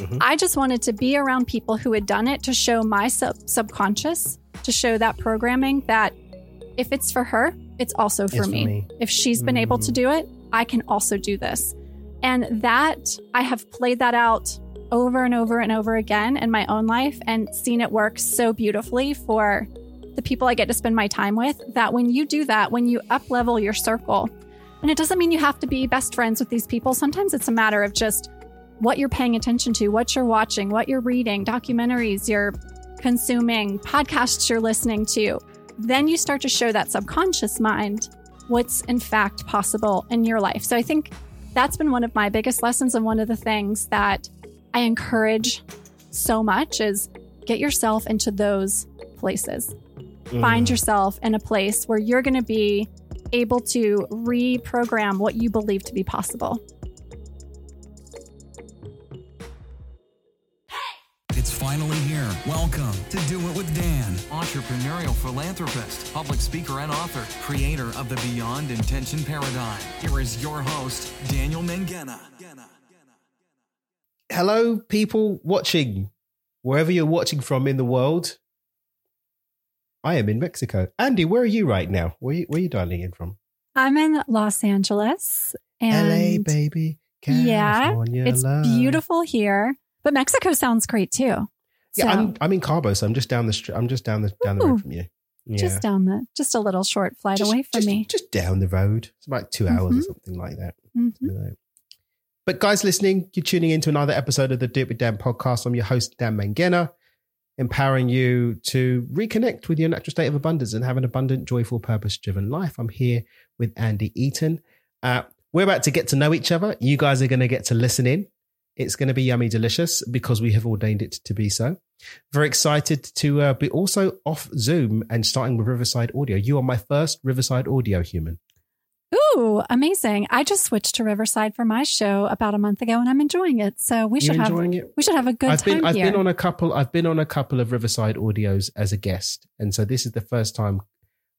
Mhm. I just wanted to be around people who had done it to show my sub- subconscious, to show that programming that if it's for her, it's also for It's for me. me. If she's been able to Mm. do it, I can also do this. And that I have played that out over and over and over again in my own life and seen it work so beautifully for the people I get to spend my time with that when you do that, when you up level your circle, and it doesn't mean you have to be best friends with these people. Sometimes it's a matter of just what you're paying attention to, what you're watching, what you're reading, documentaries you're consuming, podcasts you're listening to. Then you start to show that subconscious mind what's in fact possible in your life. So I think that's been one of my biggest lessons and one of the things that I encourage so much is get yourself into those places. Find Mm. yourself in a place where you're going to be able to reprogram what you believe to be possible. Finally here. Welcome to Do It with Dan, entrepreneurial philanthropist, public speaker, and author, creator of the Beyond Intention Paradigm. Here is your host, Daniel Mangena. Hello, people watching wherever you're watching from in the world. I am in Mexico. Andy, where are you right now? Where you, where are you dialing in from? I'm in Los Angeles and LA, baby. Yeah, California it's love. beautiful here. But Mexico sounds great too. Yeah, So, I'm I'm in Cabo, so I'm just down the street. I'm just down the down the road from you. Yeah. just down the just a little short flight Just- away from just- me. Just down the road. It's about 2 hours or Mhm. something like that. Mhm. You. But guys listening, you're tuning into another episode of the Do It with Dan podcast. I'm your host, Dan Mangena, empowering you to reconnect with your natural state of abundance and have an abundant, joyful, purpose driven life. I'm here with Andy Eaton. Uh, we're about to get to know each other. You guys are going to get to listen in. It's going to be yummy delicious because we have ordained it to be so. Very excited to uh, be also off Zoom and starting with Riverside Audio. You are my first Riverside Audio human. Ooh, amazing. I just switched to Riverside for my show about a month ago and I'm enjoying it. So we You should have it? we should have a good I've time been I've here. been on a couple I've been on a couple of Riverside audios as a guest, and so this is the first time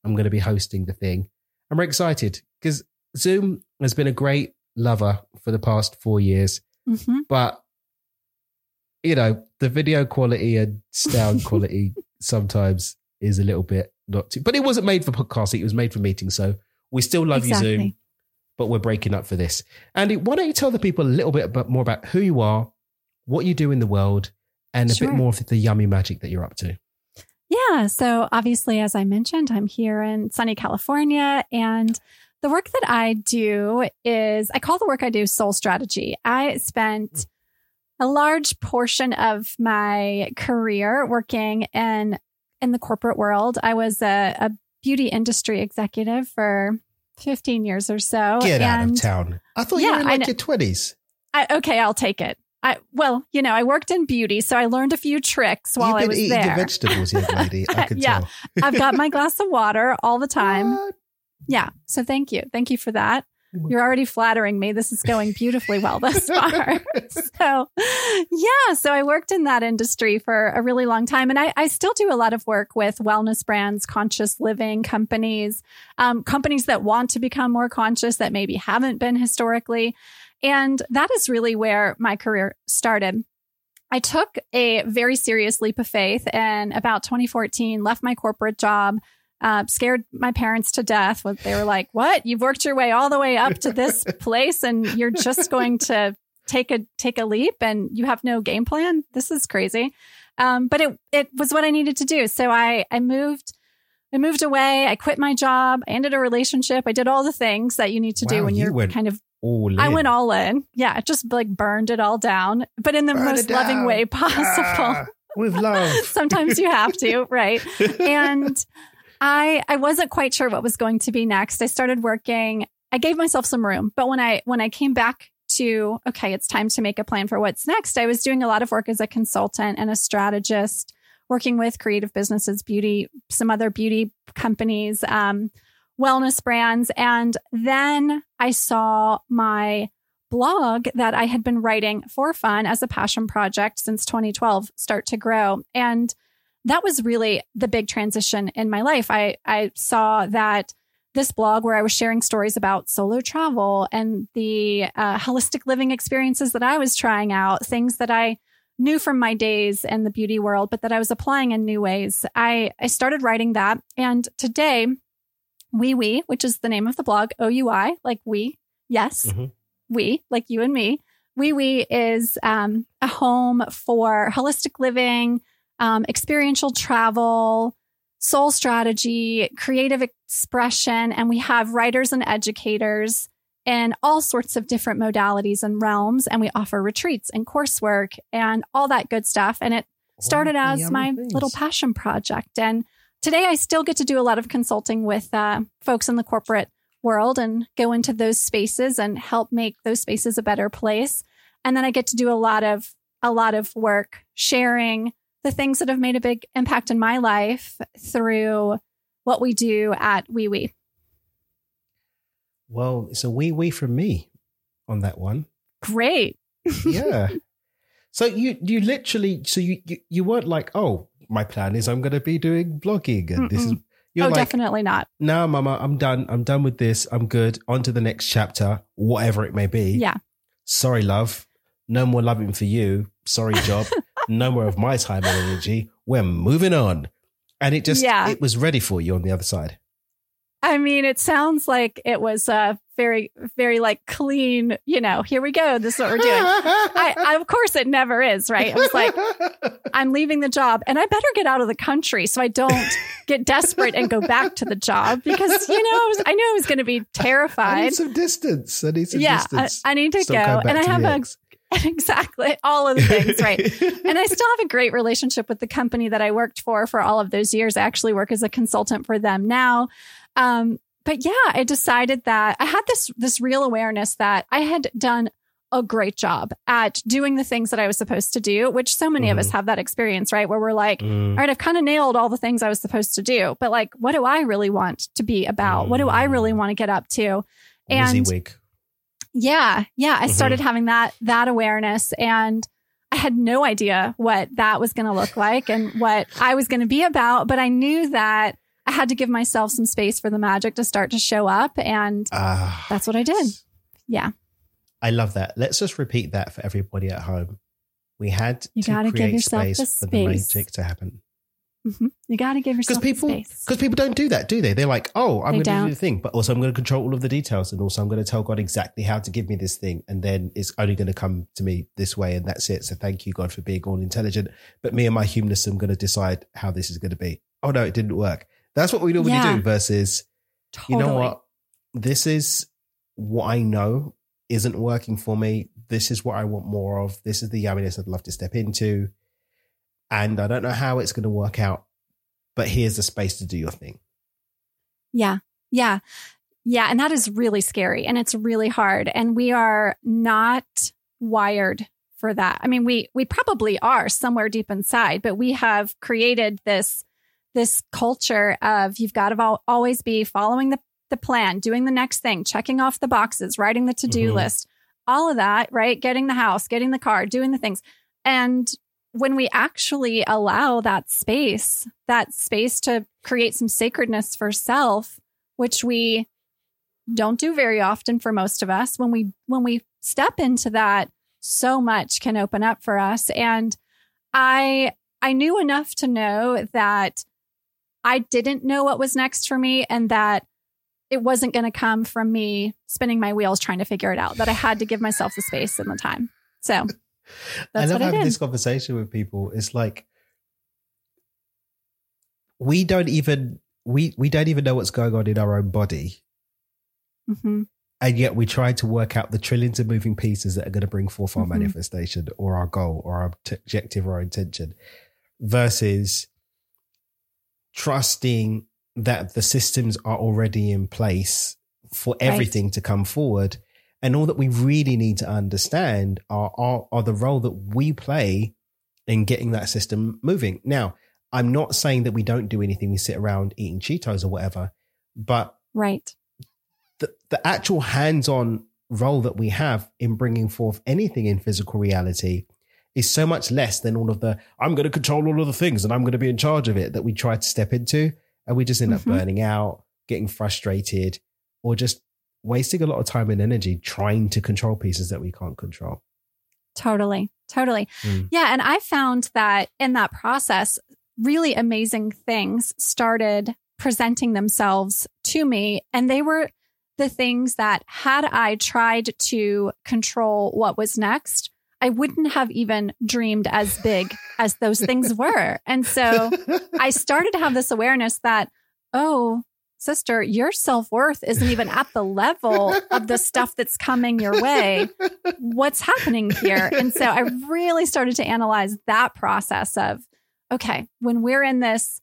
I'm going to be hosting the thing. I'm very excited because Zoom has been a great lover for the past four years, Mhm. but you know the video quality and sound quality sometimes is a little bit not too. But it wasn't made for podcasting; it was made for meetings. So we still love you, Zoom but we're breaking up for this. Andy, why don't you tell the people a little bit about, more about who you are, what you do in the world, and a Sure. bit more of the yummy magic that you're up to? Yeah. So obviously, as I mentioned, I'm here in sunny California and the work that I do is I call the work I do soul strategy. I spent a large portion of my career working in in the corporate world. I was a, a beauty industry executive for 15 years or so. Get out of town. I thought you were in like your 20s. I, okay, I'll take it. I well, you know, I worked in beauty, so I learned a few tricks while You've I been was eating your there. vegetables, young lady. I could Yeah. tell. I've got my glass of water all the time. What? Yeah. So thank you. Thank you for that. You're already flattering me. This is going beautifully well thus far. so, yeah. So I worked in that industry for a really long time. And I, I still do a lot of work with wellness brands, conscious living companies, um, companies that want to become more conscious that maybe haven't been historically. And that is really where my career started. I took a very serious leap of faith and about 2014 left my corporate job uh, scared my parents to death. They were like, "What? You've worked your way all the way up to this place, and you're just going to take a take a leap, and you have no game plan? This is crazy." Um, but it it was what I needed to do, so I I moved. I moved away. I quit my job. I ended a relationship. I did all the things that you need to do when you you're kind of All in. I went all in. Yeah, it just like burned it all down, but in the Burn most loving way possible. Ah, with love. Sometimes you have to, right? And I I wasn't quite sure what was going to be next. I started working. I gave myself some room, but when I when I came back to okay, it's time to make a plan for what's next. I was doing a lot of work as a consultant and a strategist, working with creative businesses, beauty, some other beauty companies, um, wellness brands, and then I saw my blog that I had been writing for fun as a passion project since 2012 start to grow. And that was really the big transition in my life. I, I saw that this blog where I was sharing stories about solo travel and the uh, holistic living experiences that I was trying out, things that I knew from my days in the beauty world, but that I was applying in new ways. I, I started writing that. And today, Oui We, which is the name of the blog, O U I, like we, yes, Mhm. we, like you and me. Oui We is um, a home for holistic living, um, experiential travel, soul strategy, creative expression. And we have writers and educators in all sorts of different modalities and realms. And we offer retreats and coursework and all that good stuff. And it started All as my yummy little passion project. And today I still get to do a lot of consulting with uh, folks in the corporate world and go into those spaces and help make those spaces a better place. And then I get to do a lot of a lot of work sharing the things that have made a big impact in my life through what we do at Oui We. Well, it's a wee wee from me on that one. Great. Yeah. so you you literally so you, you you weren't like oh my plan is I'm going to be doing blogging and this is you're oh, like definitely not. no mama I'm done I'm done with this I'm good on to the next chapter whatever it may be Yeah. sorry love no more loving for you sorry job no more of my time and energy we're moving on and it just Yeah. it was ready for you on the other side I mean, it sounds like it was uh, very, very like clean, you know, here we go. This is what we're doing. I, I, of course, it never is, right? I was like, I'm leaving the job and I better get out of the country so I don't get desperate and go back to the job because, you know, I, was, I knew I was going to be terrified. I need some distance I need some yeah, I, distance I need to Stop go. And I have a, ex. exactly all of the things, right? and I still have a great relationship with the company that I worked for for all of those years. I actually work as a consultant for them now. Um, but yeah, I decided that I had this this real awareness that I had done a great job at doing the things that I was supposed to do, which so many of us have that experience, right? Where we're like, Mm. all right, I've kind of nailed all the things I was supposed to do, but like, what do I really want to be about? What do I really want to get up to? And WYSIWYG. Yeah, yeah. I started having that that awareness and I had no idea what that was going to look like and what I was going to be about, but I knew that I had to give myself some space for the magic to start to show up and Ah, That's what I did. yeah. I love that. Let's just repeat that for everybody at home. We had You to gotta give create yourself space the for the magic to happen. Hmm You got to give Because yourself people, space. because people don't do that, do they? They're like, "Oh, I'm going to do the thing, but also I'm going to control all of the details, and also I'm going to tell God exactly how to give me this thing, and then it's only going to come to me this way, and that's it. So thank you, God, for being all intelligent. But me and my humanness, I'm going to decide how this is going to be. Oh no, it didn't work. That's what we normally Yeah. do. Versus, Totally. you know what? This is what I know isn't working for me. This is what I want more of. This is the yumminess I'd love to step into. And I don't know how it's going to work out, but here's the space to do your thing. Yeah. Yeah. Yeah. And that is really scary and it's really hard. And we are not wired for that. I mean, we we probably are somewhere deep inside, but we have created this this culture of you've got to al- always be following the the plan, doing the next thing, checking off the boxes, writing the to-do Mhm. list, all of that, right? Getting the house, getting the car, doing the things. And when we actually allow that space, that space to create some sacredness for self, which we don't do very often for most of us, when we when we step into that, so much can open up for us. And I I knew enough to know that I didn't know what was next for me and that it wasn't going to come from me spinning my wheels trying to figure it out, that I had to give myself the space and the time. So I love I having did. this conversation with people. It's like we don't even we we don't even know what's going on in our own body, Mhm. and yet we try to work out the trillions of moving pieces that are going to bring forth our Mhm. manifestation or our goal or our objective or our intention, versus trusting that the systems are already in place for Right. everything to come forward. And all that we really need to understand are, are, are the role that we play in getting that system moving. Now, I'm not saying that we don't do anything, we sit around eating Cheetos or whatever, but Right. the, the actual hands on role that we have in bringing forth anything in physical reality is so much less than all of the I'm going to control all of the things and I'm going to be in charge of it that we try to step into. And we just end up Mhm. burning out, getting frustrated, or just wasting a lot of time and energy trying to control pieces that we can't control. Totally. Totally. Mm. Yeah. And I found that in that process, really amazing things started presenting themselves to me. And they were the things that, had I tried to control what was next, I wouldn't have even dreamed as big as those things were. And so I started to have this awareness that, oh, sister, your self worth isn't even at the level of the stuff that's coming your way. What's happening here? And so I really started to analyze that process of, okay, when we're in this,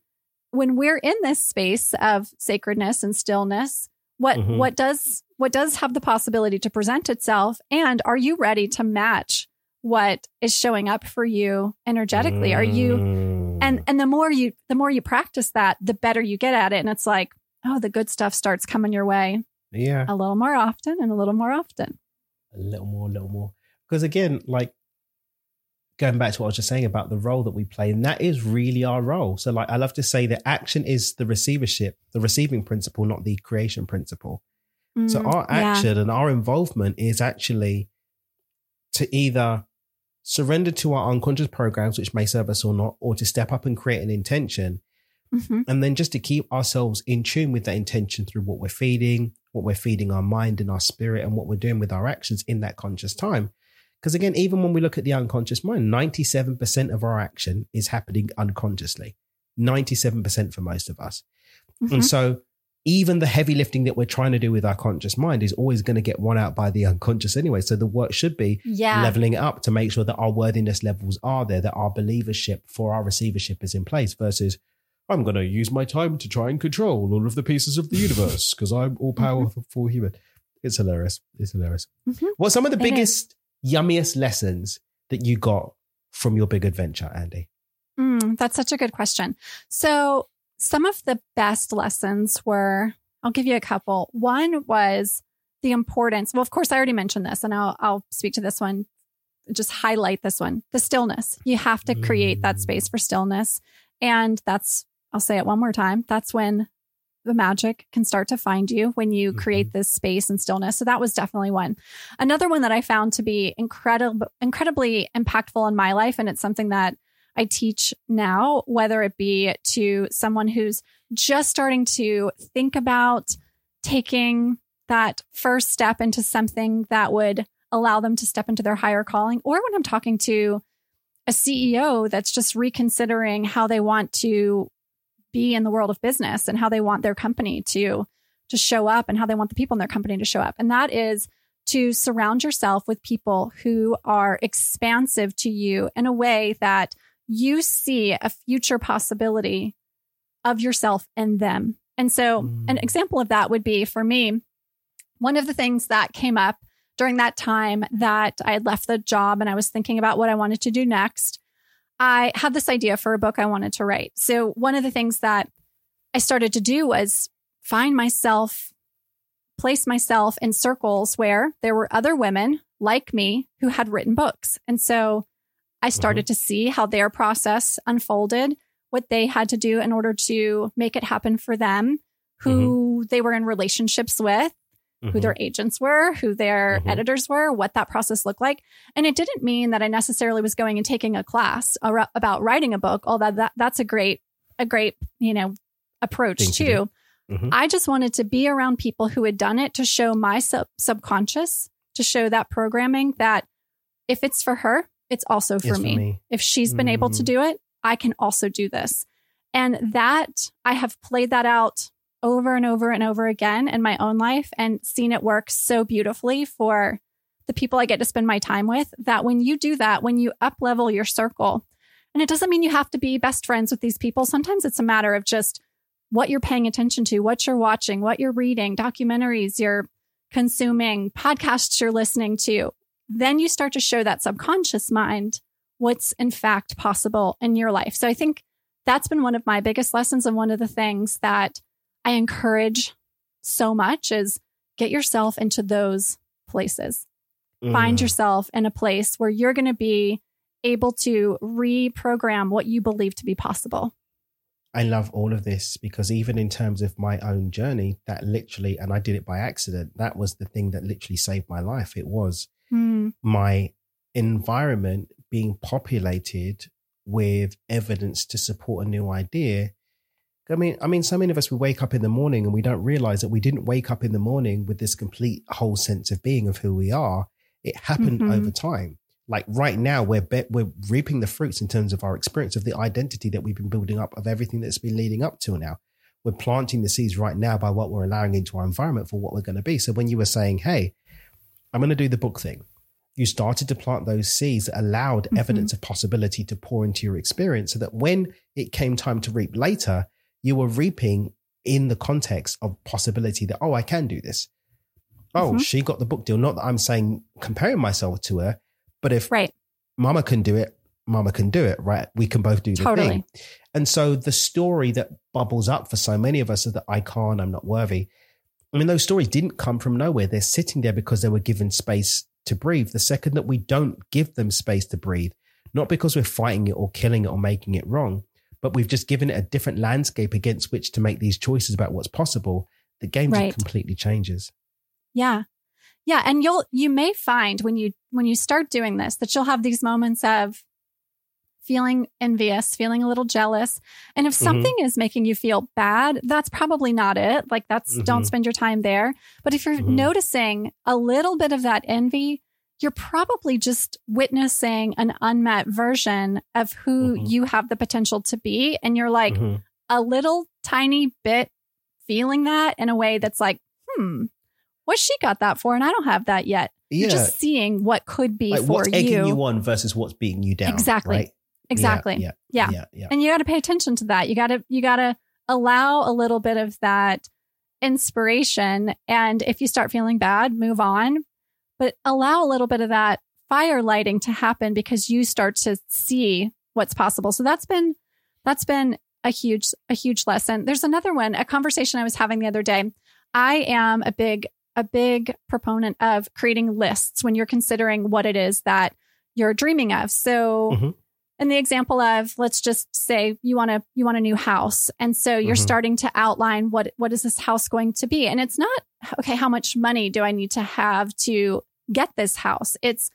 when we're in this space of sacredness and stillness, what Mhm. what does what does have the possibility to present itself? And are you ready to match what is showing up for you energetically? Are you Mm. and and the more you the more you practice that the better you get at it and it's like oh the good stuff starts coming your way yeah, a little more often and a little more often a little more, a little more. Because again, like going back to what I was just saying about the role that we play, and that is really our role. So, like, I love to say that action is the receivership, the receiving principle, not the creation principle. So Mm, our yeah. action and our involvement is actually to either surrender to our unconscious programs, which may serve us or not, or to step up and create an intention. Mhm. And then just to keep ourselves in tune with that intention through what we're feeding, what we're feeding our mind and our spirit, and what we're doing with our actions in that conscious time. Because again, even when we look at the unconscious mind, 97% of our action is happening unconsciously. 97% for most of us. Mhm. And so even the heavy lifting that we're trying to do with our conscious mind is always going to get won out by the unconscious anyway. So the work should be yeah leveling it up to make sure that our worthiness levels are there, that our believership for our receivership is in place versus I'm going to use my time to try and control all of the pieces of the universe because I'm all powerful for human. It's hilarious. It's hilarious. Mhm. What's some of the It is. biggest, yummiest lessons that you got from your big adventure, Andy? Mm, that's such a good question so some of the best lessons were i'll give you a couple one was the importance well of course i already mentioned this and i'll, I'll speak to this one just highlight this one the stillness you have to create that Mm. space for stillness and that's i'll say it one more time. That's when the magic can start to find you when you mm-hmm. create this space and stillness. So that was definitely one. Another one that i found to be incredible incredibly impactful in my life and it's something that I teach now, whether it be to someone who's just starting to think about taking that first step into something that would allow them to step into their higher calling, or when I'm talking to a CEO that's just reconsidering how they want to be in the world of business and how they want their company to to show up and how they want the people in their company to show up. And that is to surround yourself with people who are expansive to you in a way that you see a future possibility of yourself and them. And so, an Mm. example of that would be for me, one of the things that came up during that time that I had left the job and I was thinking about what I wanted to do next. I had this idea for a book I wanted to write. So, one of the things that I started to do was find myself, place myself in circles where there were other women like me who had written books. And so I started mm-hmm. to see how their process unfolded, what they had to do in order to make it happen for them, who mm-hmm. they were in relationships with, who their agents were, who their Mhm. editors were, what that process looked like. And it didn't mean that I necessarily was going and taking a class ar- about writing a book, although that that's a great a great, you know, approach too. Mhm. I just wanted to be around people who had done it to show my sub- subconscious, to show that programming that if it's for her, it's also for It's me. If she's been able to Mm. do it, I can also do this. And that I have played that out over and over and over again in my own life and seen it work so beautifully for the people I get to spend my time with that when you do that, when you up level your circle, and it doesn't mean you have to be best friends with these people. Sometimes it's a matter of just what you're paying attention to, what you're watching, what you're reading, documentaries you're consuming, podcasts you're listening to. Then you start to show that subconscious mind what's in fact possible in your life. So I think that's been one of my biggest lessons and one of the things that I encourage so much is get yourself into those places. Find Mm. yourself in a place where you're going to be able to reprogram what you believe to be possible. I love all of this because even in terms of my own journey, that literally, and I did it by accident, that was the thing that literally saved my life. It was Hmm. my environment being populated with evidence to support a new idea. I mean, I mean, so many of us we wake up in the morning and we don't realize that we didn't wake up in the morning with this complete whole sense of being of who we are. It happened Mhm. over time. Like right now, we're be- we're reaping the fruits in terms of our experience of the identity that we've been building up of everything that's been leading up to now. We're planting the seeds right now by what we're allowing into our environment for what we're going to be. So when you were saying, "Hey, I'm going to do the book thing," you started to plant those seeds that allowed Mhm. evidence of possibility to pour into your experience, so that when it came time to reap later, you were reaping in the context of possibility that oh, I can do this. Oh, Mhm. she got the book deal. Not that I'm saying comparing myself to her, but if Right. mama can do it, mama can do it, right? We can both do the Totally. thing. And so the story that bubbles up for so many of us is that I can't, I'm not worthy. I mean, those stories didn't come from nowhere. They're sitting there because they were given space to breathe. The second that we don't give them space to breathe, not because we're fighting it or killing it or making it wrong, but we've just given it a different landscape against which to make these choices about what's possible, the game Right. just completely changes. Yeah. Yeah, and you'll you may find when you when you start doing this that you'll have these moments of feeling envious, feeling a little jealous. And if Mhm. something is making you feel bad, that's probably not it. Like that's don't Mhm. spend your time there. But if you're Mhm. noticing a little bit of that envy, you're probably just witnessing an unmet version of who Mhm. you have the potential to be and you're like Mhm. a little tiny bit feeling that in a way that's like, hmm, what she got that for? And I don't have that yet. You're just seeing what could be like for what's egging you. you on versus what's beating you down. Exactly. right? exactly. Yeah. Yeah. Yeah. Yeah. And you got to pay attention to that. You got to, you got to allow a little bit of that inspiration. And if you start feeling bad, move on, but allow a little bit of that fire lighting to happen because you start to see what's possible. So that's been, that's been a huge, a huge lesson. There's another one, a conversation I was having the other day. I am a big, a big proponent of creating lists when you're considering what it is that you're dreaming of. So Mhm. in the example of let's just say you want a you want a new house and so you're Mhm. starting to outline what what is this house going to be and it's not okay how much money do i need to have to get this house it's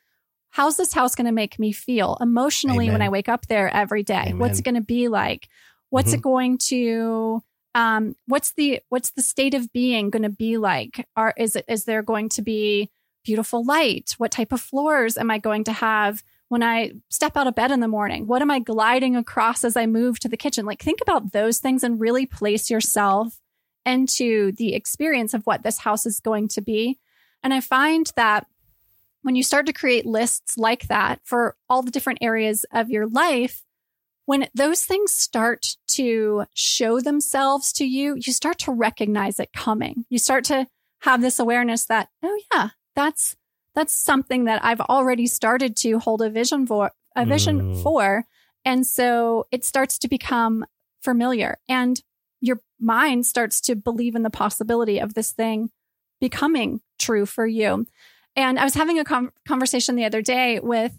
how's this house going to make me feel emotionally when i wake up there every day what's Amen. it going to be like what's Mhm. it going to um what's the what's the state of being going to be like are is it is there going to be beautiful light what type of floors am i going to have when I step out of bed in the morning? What am I gliding across as I move to the kitchen? Like, think about those things and really place yourself into the experience of what this house is going to be. And I find that when you start to create lists like that for all the different areas of your life, when those things start to show themselves to you, you start to recognize it coming. You start to have this awareness that, oh, yeah, that's that's something that I've already started to hold a vision for a vision Mm. for. And so it starts to become familiar and your mind starts to believe in the possibility of this thing becoming true for you. And I was having a com- conversation the other day with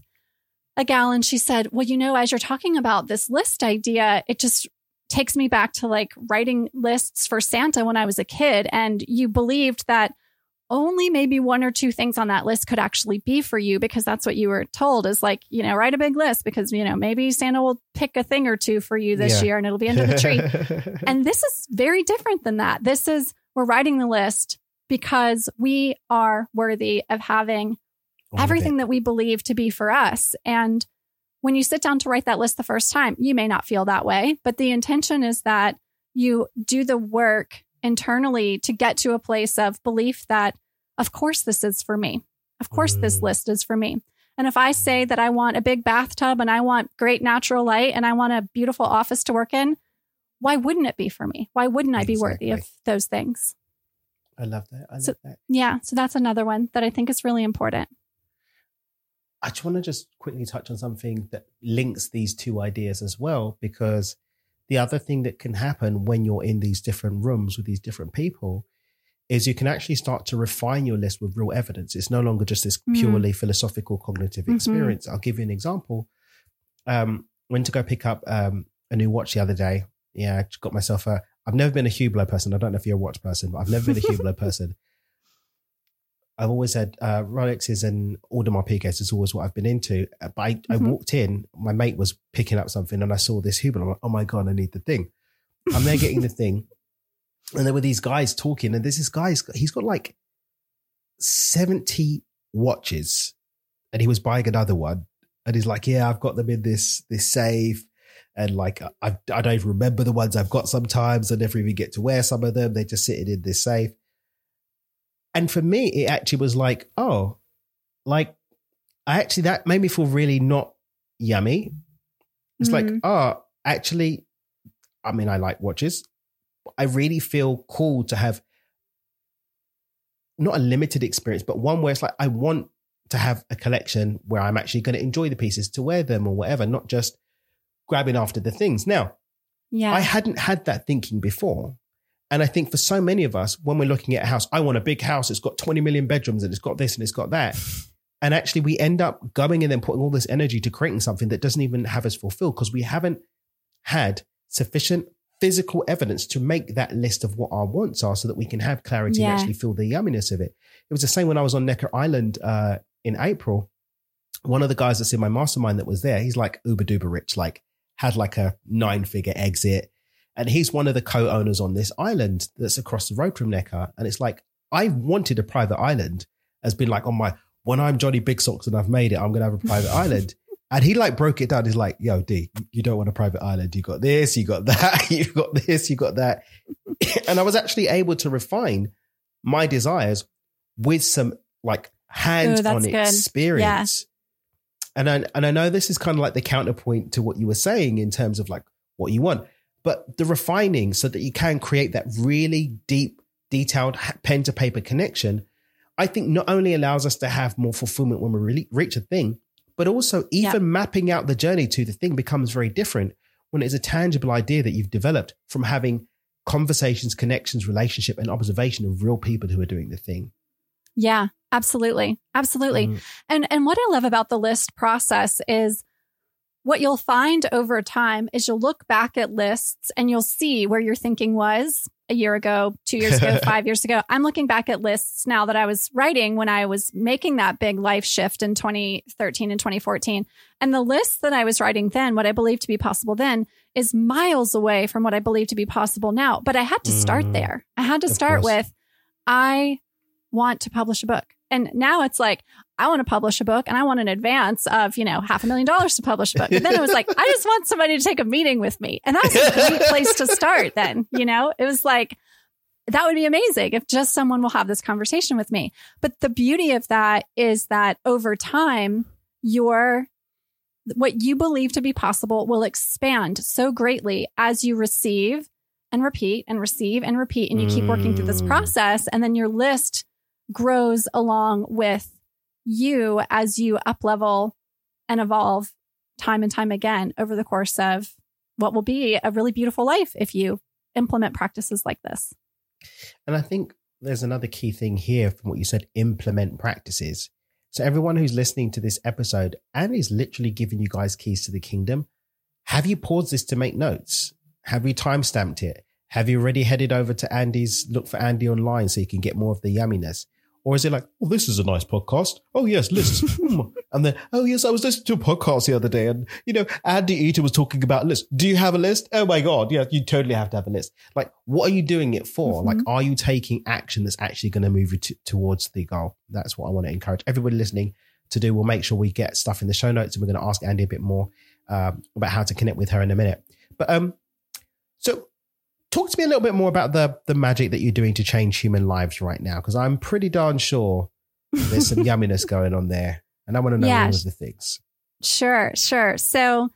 a gal and she said, Well, you know, as you're talking about this list idea, it just takes me back to like writing lists for Santa when I was a kid. And you believed that only maybe one or two things on that list could actually be for you because that's what you were told is like, you know, write a big list because, you know, maybe Santa will pick a thing or two for you this Yeah. year and it'll be under the tree. and this is very different than that. This is, we're writing the list because we are worthy of having everything that we believe to be for us. And when you sit down to write that list the first time, you may not feel that way, but the intention is that you do the work internally to get to a place of belief that, of course, this is for me. Of course, this Mm. list is for me. And if I say that I want a big bathtub and I want great natural light and I want a beautiful office to work in, why wouldn't it be for me? Why wouldn't I be worthy of those things? I love that. I love So- that. Yeah. So that's another one that I think is really important. I just want to just quickly touch on something that links these two ideas as well, because the other thing that can happen when you're in these different rooms with these different people is you can actually start to refine your list with real evidence. It's no longer just this Mm. purely philosophical cognitive Mhm. experience. I'll give you an example. Um, went to go pick up um, a new watch the other day. Yeah, I got myself a. I've never been a Hublot person. I don't know if you're a watch person, but I've never been a Hublot person. I've always had uh, Rolexes and Audemars Piguets is always what I've been into. Uh, But I, I Mhm. walked in, my mate was picking up something, and I saw this Hublot. I'm like, oh my god, I need the thing. I'm there getting the thing, and there were these guys talking, and there's this guy. He's got like seventy watches, and he was buying another one, and he's like, yeah, I've got them in this this safe. And like I, I don't even remember the ones I've got sometimes. I never even get to wear some of them. They're just sitting in this safe. And for me, it actually was like, oh, like I actually that made me feel really not yummy. It's like, Mhm. oh, actually, I mean, I like watches. I really feel cool to have not a limited experience, but one where it's like I want to have a collection where I'm actually going to enjoy the pieces to wear them or whatever, not just grabbing after the things. Now, Yeah. I hadn't had that thinking before. And I think for so many of us, when we're looking at a house, I want a big house. It's got 20 million bedrooms and it's got this and it's got that. And actually, we end up going and then putting all this energy to creating something that doesn't even have us fulfilled because we haven't had sufficient physical evidence to make that list of what our wants are so that we can have clarity Yeah. and actually feel the yumminess of it. It was the same when I was on Necker Island uh, in April. One of the guys that's in my mastermind that was there, he's like uber duper rich, like had like a nine figure exit. And he's one of the co owners on this island that's across the road from Necker. And it's like, I wanted a private island as been like on my, when I'm Johnny Big Socks and I've made it, I'm going to have a private island. And he like broke it down. He's like, yo, D, you don't want a private island. You got this, you got that, you got this, you got that. and I was actually able to refine my desires with some like hands on experience. good. And I, and I know this is kind of like the counterpoint to what you were saying in terms of like what you want, but the refining so that you can create that really deep, detailed pen to paper connection, I think not only allows us to have more fulfillment when we really reach a thing, but also even Yeah. mapping out the journey to the thing becomes very different when it's a tangible idea that you've developed from having conversations, connections, relationship, and observation of real people who are doing the thing. Yeah, absolutely. Absolutely. Mm. And and what I love about the list process is what you'll find over time is you'll look back at lists and you'll see where your thinking was a year ago, 2 years ago, 5 years ago. I'm looking back at lists now that I was writing when I was making that big life shift in 2013 and 2014. And the list that I was writing then, what I believed to be possible then, is miles away from what I believe to be possible now. But I had to start Mm. there. I had to Of start course. with I want to publish a book. And now it's like, I want to publish a book and I want an advance of, you know, half a million dollars to publish a book. But then it was like, I just want somebody to take a meeting with me. And that's a great place to start then, you know? It was like, that would be amazing if just someone will have this conversation with me. But the beauty of that is that over time, your what you believe to be possible will expand so greatly as you receive and repeat and receive and repeat and you keep working through this Mm. process and then your list grows along with you as you up level and evolve time and time again over the course of what will be a really beautiful life if you implement practices like this. And I think there's another key thing here from what you said implement practices. So, everyone who's listening to this episode and is literally giving you guys keys to the kingdom, have you paused this to make notes? Have you time stamped it? Have you already headed over to Andy's, look for Andy online so you can get more of the yumminess? Or is it like, oh, this is a nice podcast. Oh, yes, lists. Hmm. and then, oh, yes, I was listening to a podcast the other day and, you know, Andy Eaton was talking about lists. Do you have a list? Oh, my God. Yeah, you totally have to have a list. Like, what are you doing it for? Mhm. Like, are you taking action that's actually going to move you to, towards the goal? That's what I want to encourage everybody listening to do. We'll make sure we get stuff in the show notes and we're going to ask Andy a bit more um, about how to connect with her in a minute. But, um, so talk to me a little bit more about the the magic that you're doing to change human lives right now because i'm pretty darn sure there's some yumminess going on there and i want to know Yeah. all of the things Sure, sure. So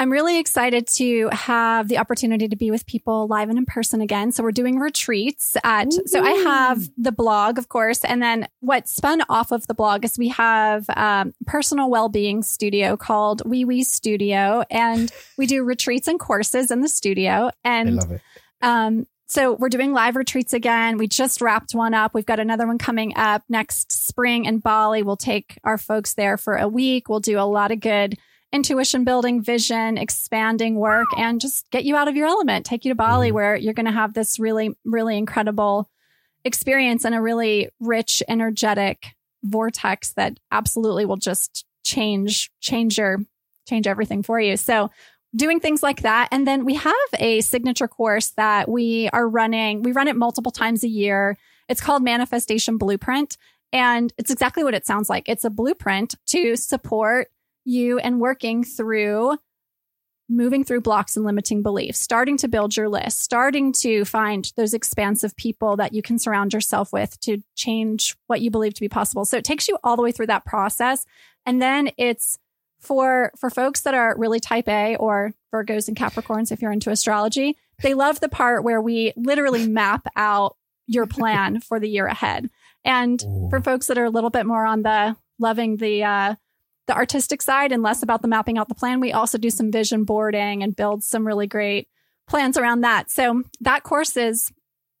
I'm really excited to have the opportunity to be with people live and in person again. So we're doing retreats at, so I have the blog, of course. And then what spun off of the blog is we have um, personal well-being studio called Oui We Studio. And we do retreats and courses in the studio. And i love it um, so we're doing live retreats again. We just wrapped one up. We've got another one coming up next spring in Bali. We'll take our folks there for a week. We'll do a lot of good intuition building, vision, expanding work, and just get you out of your element, take you to Bali Mhm. where you're going to have this really, really incredible experience in a really rich, energetic vortex that absolutely will just change, change your, change everything for you. So doing things like that. And then we have a signature course that we are running. We run it multiple times a year. It's called Manifestation Blueprint. And it's exactly what it sounds like. It's a blueprint to support you and working through moving through blocks and limiting beliefs, starting to build your list, starting to find those expansive people that you can surround yourself with to change what you believe to be possible. So it takes you all the way through that process. And then it's for for folks that are really type A or Virgos and Capricorns if you're into astrology, they love the part where we literally map out your plan for the year ahead. And Ooh. for folks that are a little bit more on the loving the uh the artistic side and less about the mapping out the plan, we also do some vision boarding and build some really great plans around that. So that course is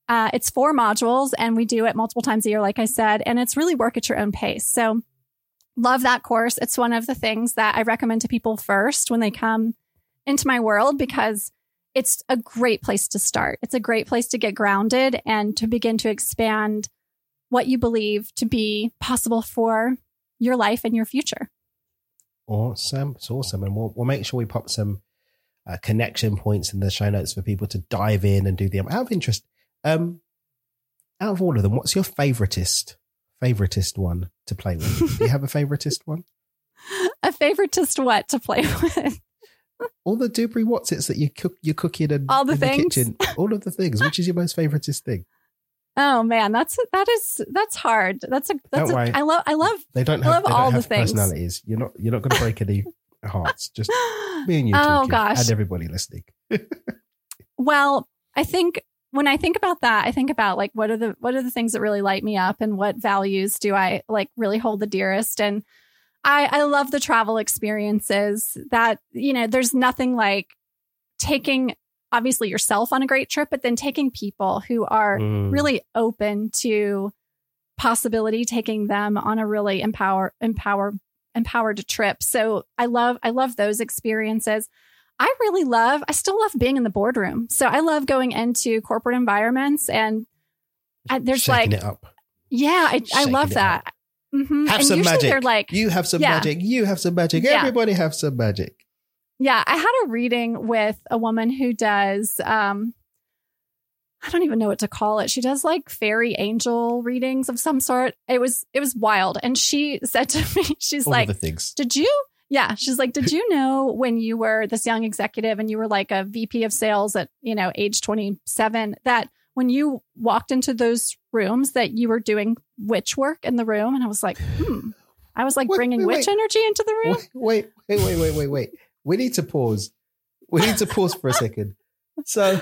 uh, it's four modules and we do it multiple times a year, like I said, and it's really work at your own pace. So love that course. It's one of the things that I recommend to people first when they come into my world because it's a great place to start. It's a great place to get grounded and to begin to expand what you believe to be possible for your life and your future. Awesome. It's awesome. And we'll, we'll make sure we pop some uh, connection points in the show notes for people to dive in and do the out of interest. Um, out of all of them, what's your favoritist, favoritist one to play with? do you have a favoritist one? A favoritist what to play with? all the Dubry Watsits that you cook, you're cooking and all the things, the kitchen, all of the things. Which is your most favoritist thing? Oh man, that's that is that's hard. That's a that's a, I love I love they don't have, they all don't have the personalities. Things. You're not you're not going to break any hearts. Just me and you. Oh gosh, and everybody listening. well, I think when I think about that, I think about like what are the what are the things that really light me up, and what values do I like really hold the dearest, and I I love the travel experiences. That you know, there's nothing like taking obviously yourself on a great trip, but then taking people who are mm. really open to possibility, taking them on a really empower, empower, empowered trip. So I love, I love those experiences. I really love, I still love being in the boardroom. So I love going into corporate environments and I, there's Shaking like, yeah, I, I love that. Mm-hmm. Have and some magic. Like, you have some yeah. magic. You have some magic. Yeah. Everybody have some magic. Yeah, I had a reading with a woman who does um I don't even know what to call it. She does like fairy angel readings of some sort. It was it was wild. And she said to me, she's All like. "Did you yeah, she's like, "Did you know when you were this young executive and you were like a VP of sales at, you know, age 27 that when you walked into those rooms that you were doing witch work in the room?" And I was like, "Hmm." I was like wait, bringing wait, witch wait. energy into the room. Wait, wait, wait, wait, wait, wait we need to pause. We need to pause for a second. So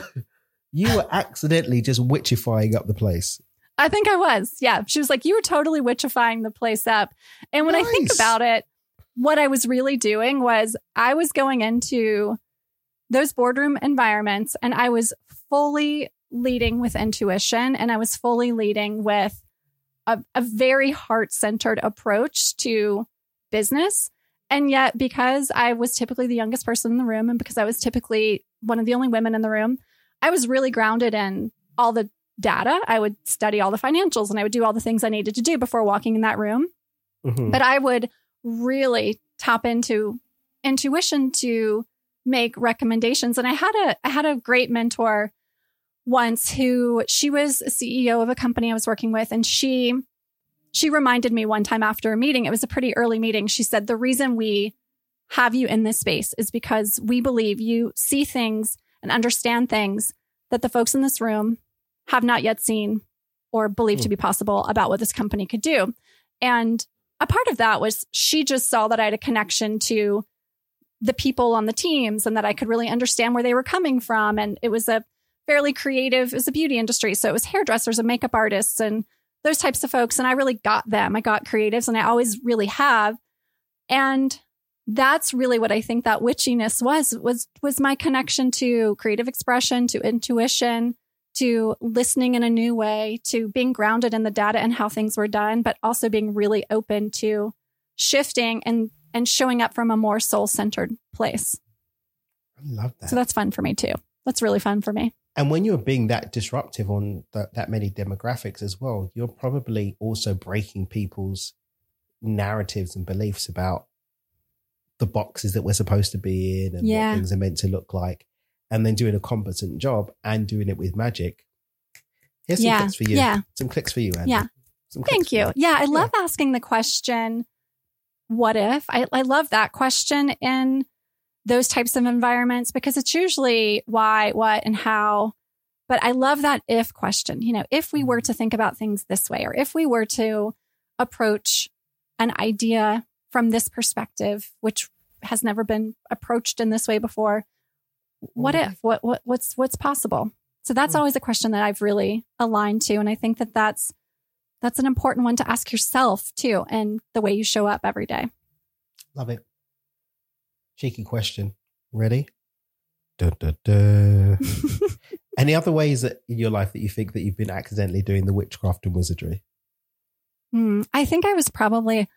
you were accidentally just witchifying up the place. I think I was. Yeah. She was like, You were totally witchifying the place up. And when nice. I think about it, what I was really doing was I was going into those boardroom environments and I was fully leading with intuition and I was fully leading with a, a very heart centered approach to business and yet, because I was typically the youngest person in the room and because I was typically one of the only women in the room, I was really grounded in all the data. I would study all the financials and I would do all the things I needed to do before walking in that room. Mm-hmm. But I would really tap into intuition to make recommendations. And I had a I had a great mentor once who she was a CEO of a company I was working with and she she reminded me one time after a meeting, it was a pretty early meeting. She said, The reason we have you in this space is because we believe you see things and understand things that the folks in this room have not yet seen or believed mm. to hmm. be possible about what this company could do. And a part of that was she just saw that I had a connection to the people on the teams and that I could really understand where they were coming from. And it was a fairly creative, it was a beauty industry. So it was hairdressers and makeup artists and those types of folks. And I really got them. I got creatives and I always really have. And that's really what I think that witchiness was, was, was my connection to creative expression, to intuition, to listening in a new way, to being grounded in the data and how things were done, but also being really open to shifting and, and showing up from a more soul centered place. I love that. So that's fun for me too. That's really fun for me. And when you're being that disruptive on that, that many demographics as well, you're probably also breaking people's narratives and beliefs about the boxes that we're supposed to be in and Yeah. what things are meant to look like. And then doing a competent job and doing it with magic. Here's some Yeah. clicks for you. Yeah. Some clicks for you, Andy. Yeah. Thank you. Yeah, I love asking the question, what if? I, I love that question in those types of environments because it's usually why, what, and how. But I love that if question. You know, if we were to think about things this way, or if we were to approach an idea from this perspective, which has never been approached in this way before, what Mhm. if? What, what what's what's possible? So that's Mm. always a question that I've really aligned to, and I think that that's that's an important one to ask yourself too, and the way you show up every day. Love it. Cheeky question. Ready? Duh, duh, duh. Any other ways that in your life that you think that you've been accidentally doing the witchcraft and wizardry? Hmm, I think I was probably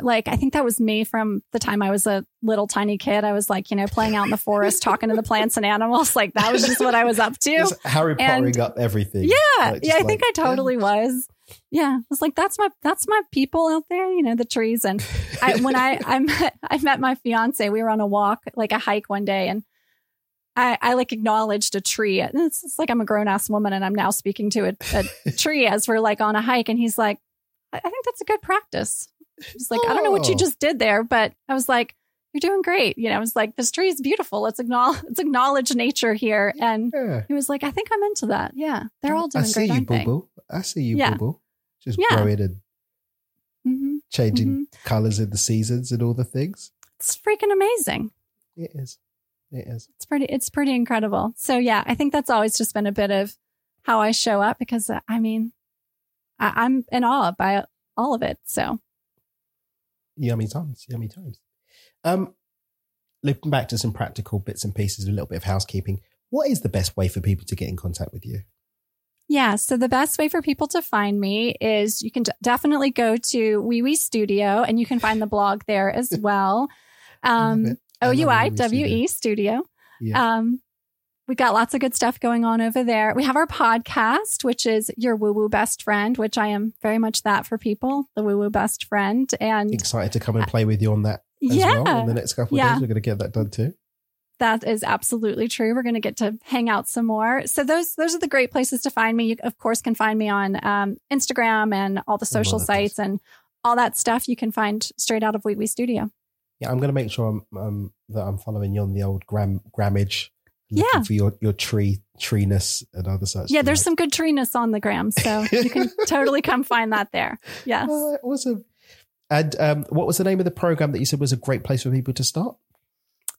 like I think that was me from the time I was a little tiny kid. I was like, you know, playing out in the forest, talking to the plants and animals. Like that was just what I was up to. Just Harry And- Pottering up everything. Yeah, Like, yeah, I think I totally was. Yeah, I was like, that's my that's my people out there, you know, the trees. And I when I I met I met my fiance, we were on a walk, like a hike one day, and I I like acknowledged a tree. And it's, it's like I'm a grown ass woman, and I'm now speaking to a, a tree as we're like on a hike, and he's like, I, I think that's a good practice. He's like, I don't know what you Oh. just did there, but I was like, you're doing great. You know, I was like, this tree is beautiful. Let's acknowledge let's acknowledge nature here. And Yeah. he was like, I think I'm into that. Yeah, they're all doing I see great. you, boo boo. I see you, Yeah. boo boo. Just Yeah. growing and hmm changing colors in the seasons and all the things. It's freaking amazing. It is. It is. It's pretty. It's pretty incredible. So yeah, I think that's always just been a bit of how I show up because uh, I mean, I, I'm in awe by all of it. So Yummy times. Yummy times. Um, looking back to some practical bits and pieces, a little bit of housekeeping. What is the best way for people to get in contact with you? yeah. So the best way for people to find me is you can d- definitely go to Oui We Studio and you can find the blog there as well. Um, it. I O love U Wee I Wee W Studio. E Studio. Yeah. Um, we got lots of good stuff going on over there. We have our podcast, which is Your Woo Woo Best Friend, which I am very much that for people, the Woo Woo Best Friend. And Excited to come and play with you on that yeah, well in the next couple of Yeah. days. We're going to get that done too. that is absolutely true. We're going to get to hang out some more. So those those are the great places to find me. You of course can find me on um, Instagram and all the social sites and all that stuff. You can find straight out of Oui We Studio. Yeah, I'm going to make sure I'm, um, that I'm following you on the old gram grammage. Yeah. for your, your tree treeness and other such. Yeah, there's some good treeness on the gram, so you can totally come find that there. Yes. Oh, awesome. And um, what was the name of the program that you said was a great place for people to start?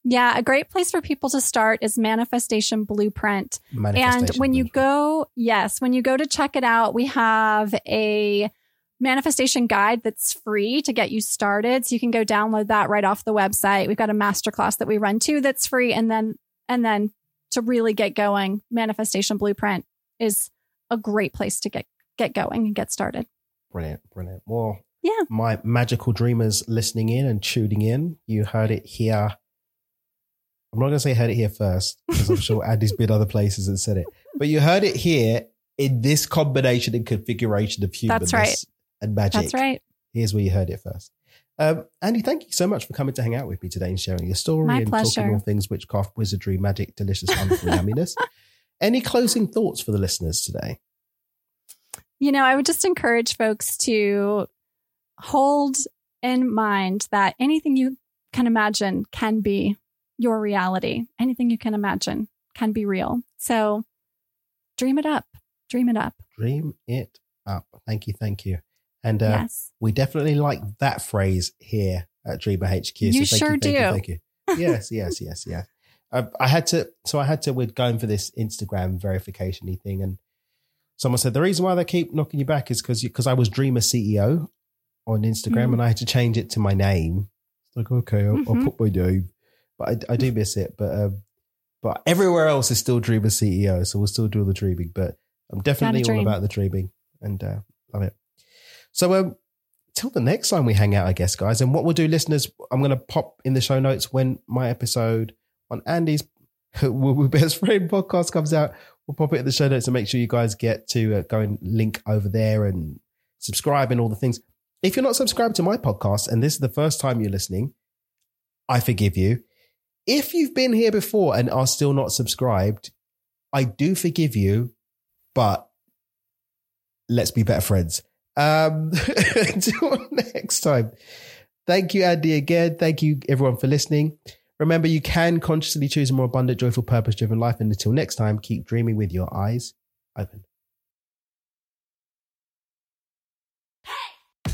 Yeah, a great place for people to start is Manifestation Blueprint. And Manifestation when you go, yes, when you go to check it out, we have a manifestation guide that's free to get you started. So you can go download that right off the website. We've got a masterclass that we run too that's free. And then, and then to really get going, Manifestation Blueprint is a great place to get, get going and get started. Brilliant, brilliant. Well, Yeah. my magical dreamers listening in and tuning in, you heard it here. I'm not going to say heard it here first because I'm sure Andy's been other places and said it, but you heard it here in this combination and configuration of humanness right. and magic. That's right. Here's where you heard it first. Um, Andy, thank you so much for coming to hang out with me today and sharing your story My and pleasure. talking all things witchcraft, wizardry, magic, delicious, wonderful yumminess. Any closing thoughts for the listeners today? You know, I would just encourage folks to hold in mind that anything you can imagine can be your reality. Anything you can imagine can be real. So dream it up. Dream it up. Dream it up. Thank you, thank you. And uh, yes. we definitely like that phrase here at Dreamer HQ. So You thank sure you, thank do. You, thank you. Yes, yes, yes, yes. I, I had to, so I had to, we're going for this Instagram verification thing. And someone said, the reason why they keep knocking you back is because because I was Dreamer CEO on Instagram Mm. and I had to change it to my name. It's like, okay, I'll, I'll Mhm. put my name. But I, I do miss it. But, um, but everywhere else is still Dreamer CEO. So we'll still do the dreaming. But I'm definitely all about the dreaming and uh, love it. So, um, till the next time we hang out, I guess, guys. And what we'll do, listeners, I'm going to pop in the show notes when my episode on Andy's Best Friend podcast comes out. We'll pop it in the show notes and make sure you guys get to uh, go and link over there and subscribe and all the things. If you're not subscribed to my podcast and this is the first time you're listening, I forgive you. If you've been here before and are still not subscribed, I do forgive you, but let's be better friends. Um, until next time. Thank you, Andy, again. Thank you, everyone, for listening. Remember, you can consciously choose a more abundant, joyful, purpose driven life. And until next time, keep dreaming with your eyes open.